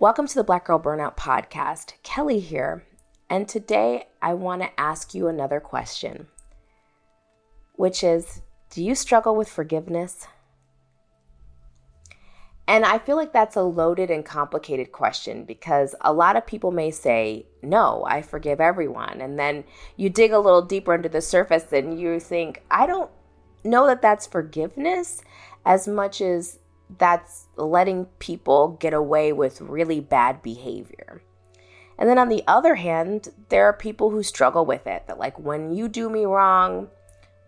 Welcome to the Black Girl Burnout Podcast. Kelley here. And today I want to ask you another question, which is Do you struggle with forgiveness? And I feel like that's a loaded and complicated question because a lot of people may say, No, I forgive everyone. And then you dig a little deeper under the surface and you think, I don't know that that's forgiveness as much as that's letting people get away with really bad behavior. And then on the other hand, there are people who struggle with it that, like, when you do me wrong,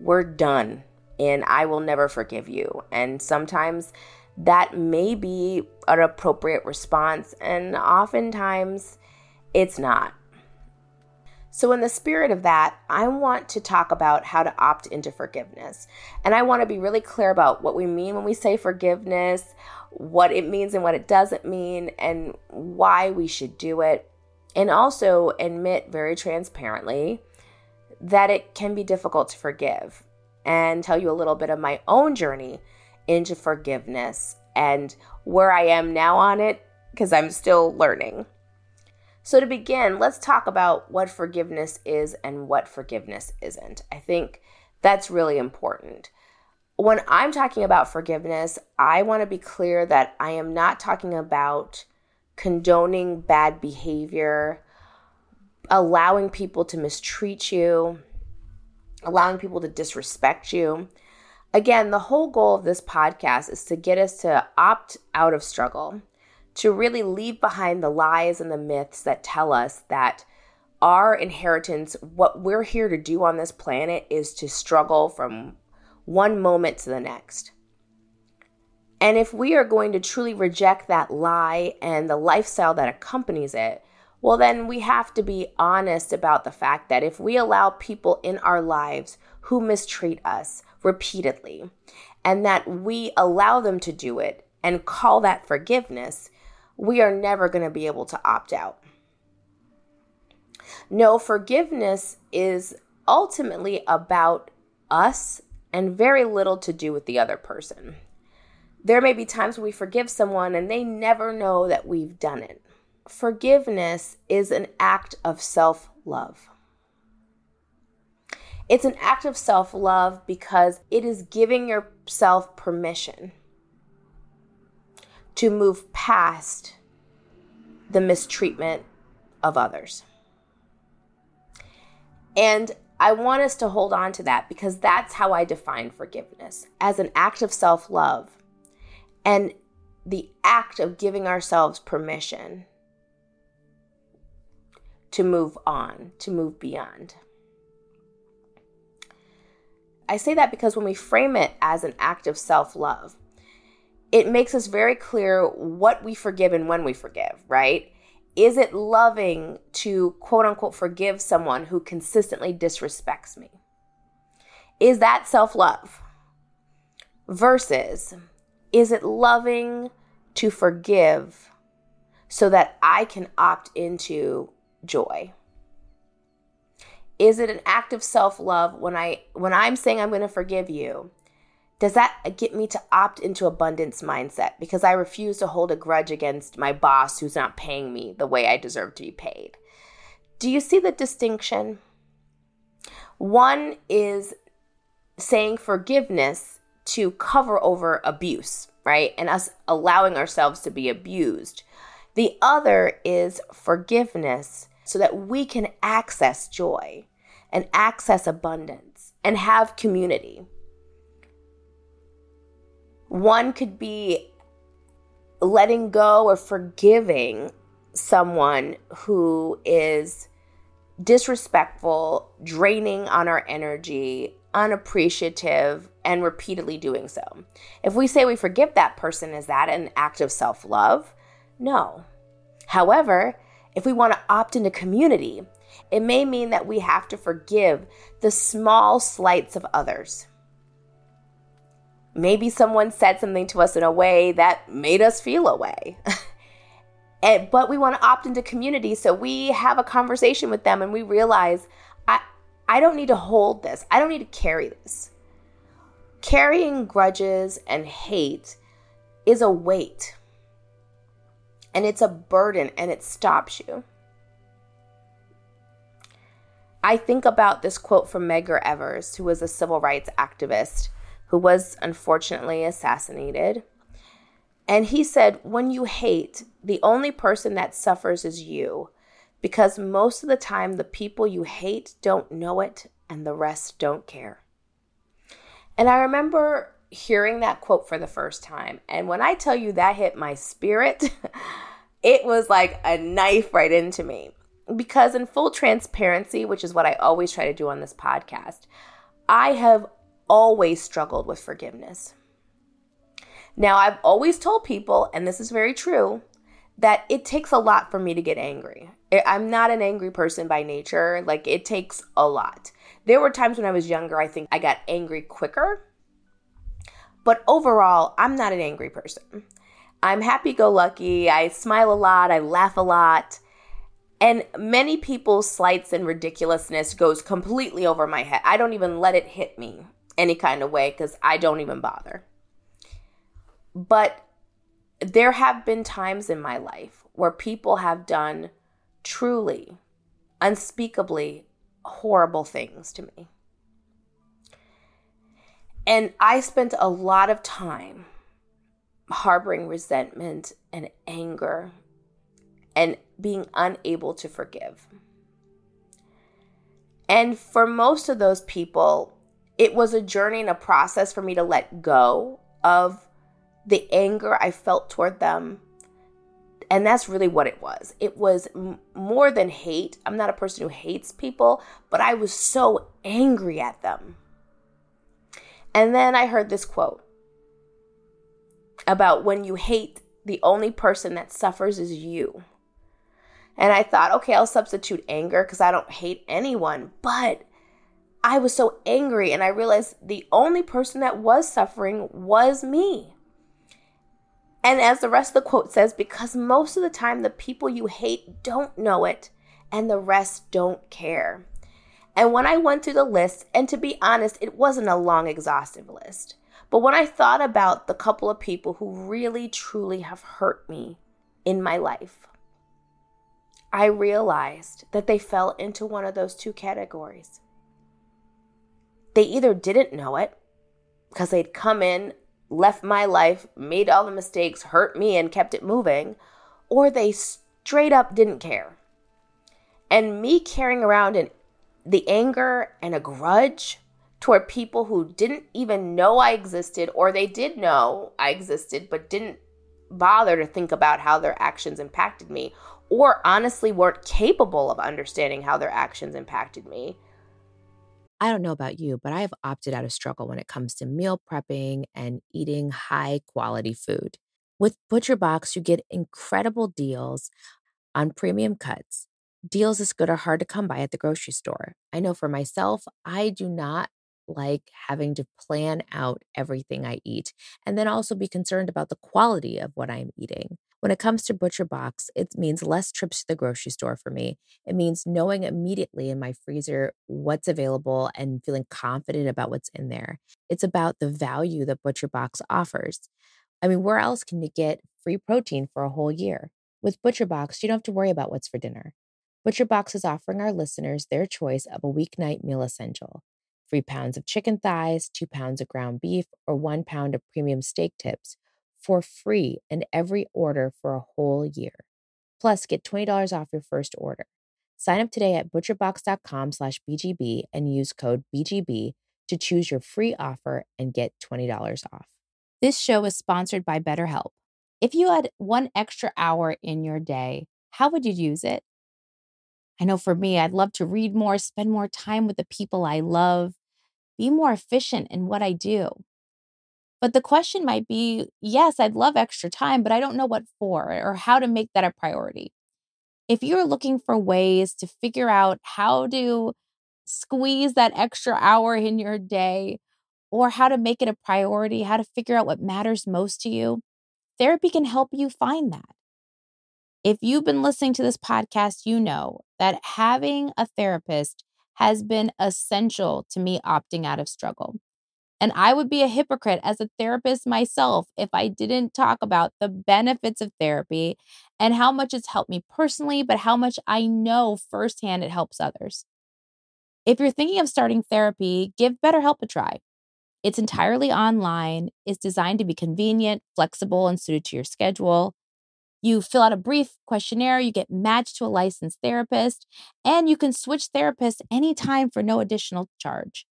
we're done and I will never forgive you. And sometimes that may be an appropriate response, and oftentimes it's not. So, in the spirit of that, I want to talk about how to opt into forgiveness. And I want to be really clear about what we mean when we say forgiveness, what it means and what it doesn't mean, and why we should do it. And also admit very transparently that it can be difficult to forgive and tell you a little bit of my own journey into forgiveness and where I am now on it because I'm still learning. So, to begin, let's talk about what forgiveness is and what forgiveness isn't. I think that's really important. When I'm talking about forgiveness, I want to be clear that I am not talking about condoning bad behavior, allowing people to mistreat you, allowing people to disrespect you. Again, the whole goal of this podcast is to get us to opt out of struggle to really leave behind the lies and the myths that tell us that our inheritance, what we're here to do on this planet, is to struggle from one moment to the next. And if we are going to truly reject that lie and the lifestyle that accompanies it, well, then we have to be honest about the fact that if we allow people in our lives who mistreat us repeatedly, and that we allow them to do it and call that forgiveness, we are never going to be able to opt out. No, forgiveness is ultimately about us and very little to do with the other person. There may be times when we forgive someone and they never know that we've done it. Forgiveness is an act of self love. It's an act of self love because it is giving yourself permission to move past the mistreatment of others. And I want us to hold on to that because that's how I define forgiveness as an act of self love and the act of giving ourselves permission to move on, to move beyond. I say that because when we frame it as an act of self love, it makes us very clear what we forgive and when we forgive, right? Is it loving to quote unquote forgive someone who consistently disrespects me? Is that self love? Versus, is it loving to forgive so that I can opt into joy? Is it an act of self love when I when I'm saying I'm going to forgive you? Does that get me to opt into abundance mindset because I refuse to hold a grudge against my boss who's not paying me the way I deserve to be paid? Do you see the distinction? One is saying forgiveness to cover over abuse, right? And us allowing ourselves to be abused. The other is forgiveness so that we can access joy and access abundance and have community. One could be letting go or forgiving someone who is disrespectful, draining on our energy, unappreciative, and repeatedly doing so. If we say we forgive that person, is that an act of self love? No. However, if we want to opt into community, it may mean that we have to forgive the small slights of others. Maybe someone said something to us in a way that made us feel a way. and, but we want to opt into community, so we have a conversation with them and we realize I, I don't need to hold this, I don't need to carry this. Carrying grudges and hate is a weight, and it's a burden, and it stops you. I think about this quote from Medgar Evers, who was a civil rights activist who was unfortunately assassinated. And he said, When you hate, the only person that suffers is you, because most of the time the people you hate don't know it and the rest don't care. And I remember hearing that quote for the first time. And when I tell you that hit my spirit, it was like a knife right into me because, in full transparency, which is what I always try to do on this podcast, I have always struggled with forgiveness. Now, I've always told people, and this is very true, that it takes a lot for me to get angry. I'm not an angry person by nature. Like, it takes a lot. There were times when I was younger, I think I got angry quicker. But overall, I'm not an angry person. I'm happy go lucky. I smile a lot. I laugh a lot. And many people's slights and ridiculousness goes completely over my head. I don't even let it hit me any kind of way because I don't even bother. But there have been times in my life where people have done truly, unspeakably horrible things to me. And I spent a lot of time harboring resentment and anger and being unable to forgive. And for most of those people, it was a journey and a process for me to let go of the anger I felt toward them. And that's really what it was. It was m- more than hate. I'm not a person who hates people, but I was so angry at them. And then I heard this quote about when you hate, the only person that suffers is you. And I thought, okay, I'll substitute anger because I don't hate anyone. But I was so angry and I realized the only person that was suffering was me. And as the rest of the quote says, because most of the time the people you hate don't know it and the rest don't care. And when I went through the list, and to be honest, it wasn't a long, exhaustive list. But when I thought about the couple of people who really, truly have hurt me in my life, I realized that they fell into one of those two categories. They either didn't know it because they'd come in, left my life, made all the mistakes, hurt me, and kept it moving, or they straight up didn't care. And me carrying around an, the anger and a grudge toward people who didn't even know I existed, or they did know I existed but didn't bother to think about how their actions impacted me, or honestly weren't capable of understanding how their actions impacted me. I don't know about you, but I have opted out of struggle when it comes to meal prepping and eating high quality food. With ButcherBox, you get incredible deals on premium cuts. Deals as good are hard to come by at the grocery store. I know for myself, I do not like having to plan out everything I eat and then also be concerned about the quality of what I'm eating. When it comes to Butcher Box, it means less trips to the grocery store for me. It means knowing immediately in my freezer what's available and feeling confident about what's in there. It's about the value that Butcher Box offers. I mean, where else can you get free protein for a whole year? With Butcher Box, you don't have to worry about what's for dinner. Butcher Box is offering our listeners their choice of a weeknight meal essential three pounds of chicken thighs, two pounds of ground beef, or one pound of premium steak tips for free in every order for a whole year. Plus, get $20 off your first order. Sign up today at butcherbox.com slash BGB and use code BGB to choose your free offer and get $20 off. This show is sponsored by BetterHelp. If you had one extra hour in your day, how would you use it? I know for me, I'd love to read more, spend more time with the people I love, be more efficient in what I do. But the question might be yes, I'd love extra time, but I don't know what for or how to make that a priority. If you're looking for ways to figure out how to squeeze that extra hour in your day or how to make it a priority, how to figure out what matters most to you, therapy can help you find that. If you've been listening to this podcast, you know that having a therapist has been essential to me opting out of struggle. And I would be a hypocrite as a therapist myself if I didn't talk about the benefits of therapy and how much it's helped me personally, but how much I know firsthand it helps others. If you're thinking of starting therapy, give BetterHelp a try. It's entirely online, is designed to be convenient, flexible, and suited to your schedule. You fill out a brief questionnaire, you get matched to a licensed therapist, and you can switch therapists anytime for no additional charge.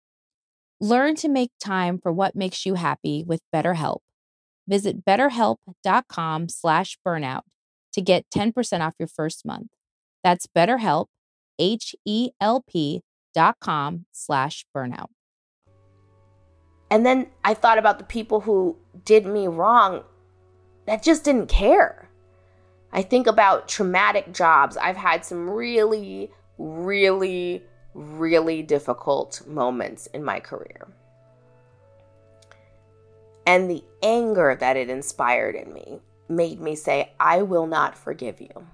Learn to make time for what makes you happy with BetterHelp. Visit betterhelp.com slash burnout to get 10% off your first month. That's betterhelp, H-E-L-P dot com slash burnout. And then I thought about the people who did me wrong that just didn't care. I think about traumatic jobs. I've had some really, really really difficult moments in my career. And the anger that it inspired in me made me say, I will not forgive you.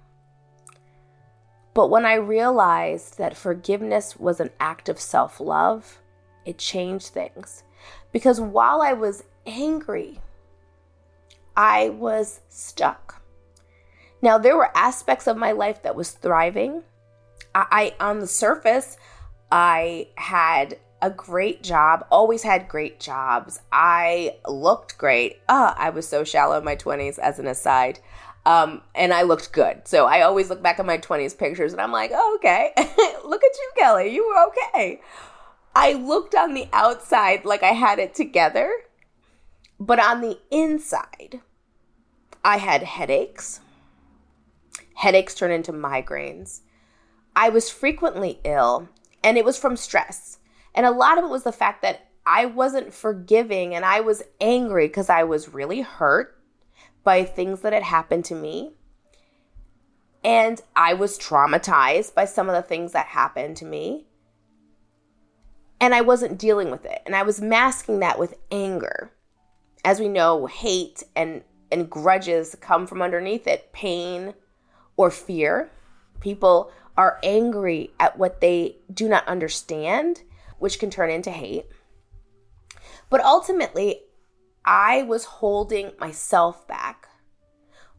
But when I realized that forgiveness was an act of self love, it changed things. Because while I was angry, I was stuck. Now, there were aspects of my life that was thriving. I, I on the surface, I had a great job, always had great jobs. I looked great. Ah, I was so shallow in my 20s, as an aside. Um, and I looked good. So I always look back at my 20s pictures and I'm like, oh, okay, look at you, Kelley. You were okay. I looked on the outside like I had it together, but on the inside, I had headaches. Headaches turn into migraines. I was frequently ill and it was from stress. And a lot of it was the fact that I wasn't forgiving and I was angry because I was really hurt by things that had happened to me. And I was traumatized by some of the things that happened to me. And I wasn't dealing with it. And I was masking that with anger. As we know, hate and, and grudges come from underneath it pain or fear. People are angry at what they do not understand, which can turn into hate. But ultimately, I was holding myself back.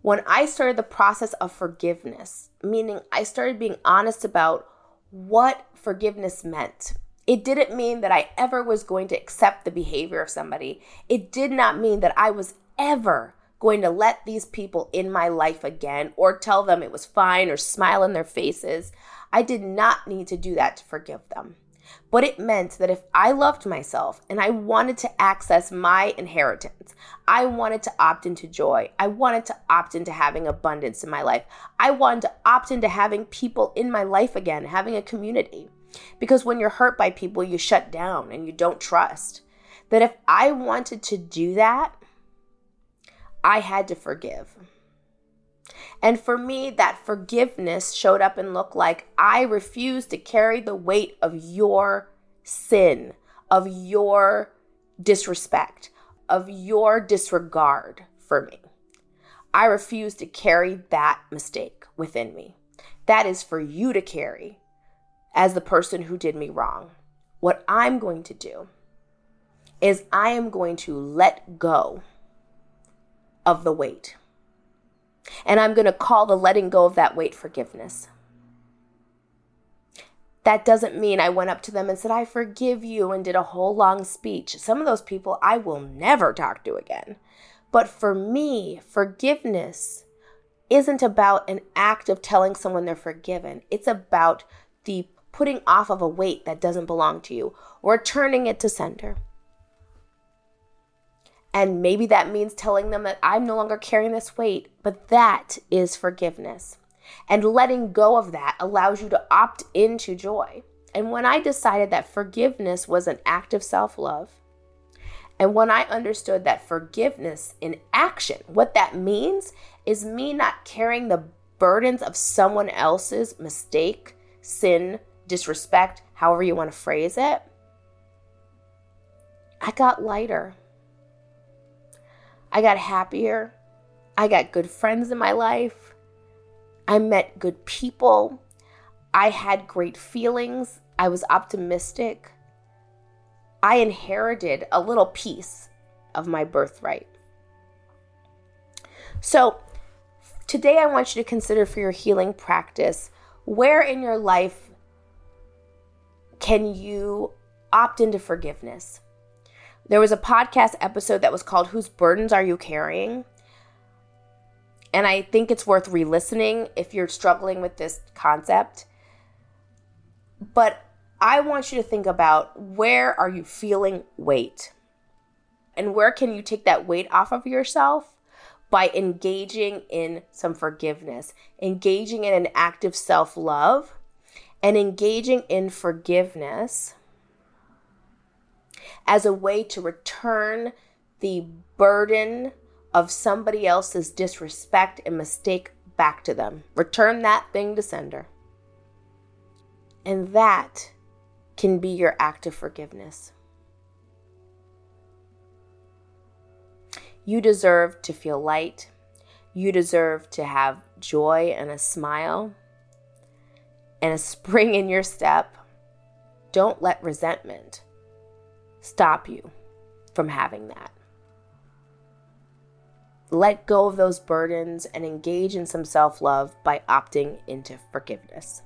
When I started the process of forgiveness, meaning I started being honest about what forgiveness meant. It didn't mean that I ever was going to accept the behavior of somebody. It did not mean that I was ever going to let these people in my life again or tell them it was fine or smile in their faces. I did not need to do that to forgive them. But it meant that if I loved myself and I wanted to access my inheritance, I wanted to opt into joy, I wanted to opt into having abundance in my life, I wanted to opt into having people in my life again, having a community. Because when you're hurt by people, you shut down and you don't trust. That if I wanted to do that, I had to forgive. And for me, that forgiveness showed up and looked like I refuse to carry the weight of your sin, of your disrespect, of your disregard for me. I refuse to carry that mistake within me. That is for you to carry as the person who did me wrong. What I'm going to do is I am going to let go of the weight. And I'm going to call the letting go of that weight forgiveness. That doesn't mean I went up to them and said, I forgive you, and did a whole long speech. Some of those people I will never talk to again. But for me, forgiveness isn't about an act of telling someone they're forgiven, it's about the putting off of a weight that doesn't belong to you or turning it to sender. And maybe that means telling them that I'm no longer carrying this weight, but that is forgiveness. And letting go of that allows you to opt into joy. And when I decided that forgiveness was an act of self love, and when I understood that forgiveness in action, what that means is me not carrying the burdens of someone else's mistake, sin, disrespect, however you want to phrase it, I got lighter. I got happier. I got good friends in my life. I met good people. I had great feelings. I was optimistic. I inherited a little piece of my birthright. So, today I want you to consider for your healing practice where in your life can you opt into forgiveness? There was a podcast episode that was called Whose Burdens Are You Carrying? And I think it's worth re listening if you're struggling with this concept. But I want you to think about where are you feeling weight? And where can you take that weight off of yourself by engaging in some forgiveness, engaging in an active self love, and engaging in forgiveness as a way to return the burden of somebody else's disrespect and mistake back to them. Return that thing to sender. And that can be your act of forgiveness. You deserve to feel light. You deserve to have joy and a smile and a spring in your step. Don't let resentment stop you from having that. Let go of those burdens and engage in some self love by opting into forgiveness.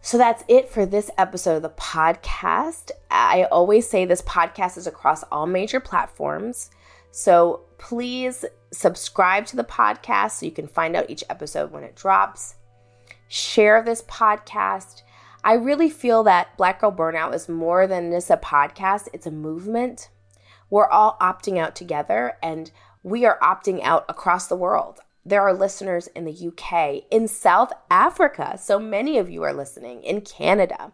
So that's it for this episode of the podcast. I always say this podcast is across all major platforms. So please subscribe to the podcast so you can find out each episode when it drops. Share this podcast I really feel that Black Girl Burnout is more than just a podcast, it's a movement. We're all opting out together and we are opting out across the world. There are listeners in the UK, in South Africa. So many of you are listening, in Canada.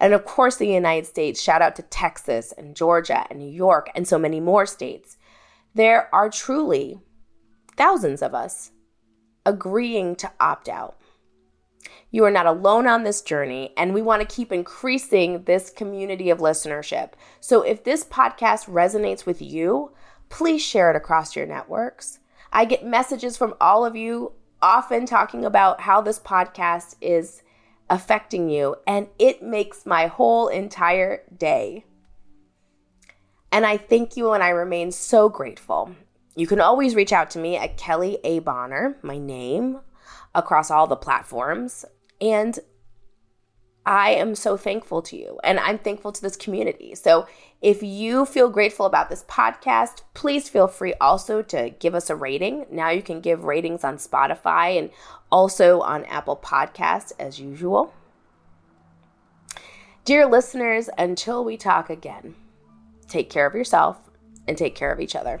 And of course, the United States. Shout out to Texas and Georgia and New York and so many more states. There are truly thousands of us agreeing to opt out. You are not alone on this journey, and we want to keep increasing this community of listenership. So if this podcast resonates with you, please share it across your networks. I get messages from all of you often talking about how this podcast is affecting you, and it makes my whole entire day. And I thank you, and I remain so grateful. You can always reach out to me at Kelley A. Bonner, my name, across all the platforms. And I am so thankful to you and I'm thankful to this community. So if you feel grateful about this podcast, please feel free also to give us a rating. Now you can give ratings on Spotify and also on Apple Podcasts as usual. Dear listeners, until we talk again, take care of yourself and take care of each other.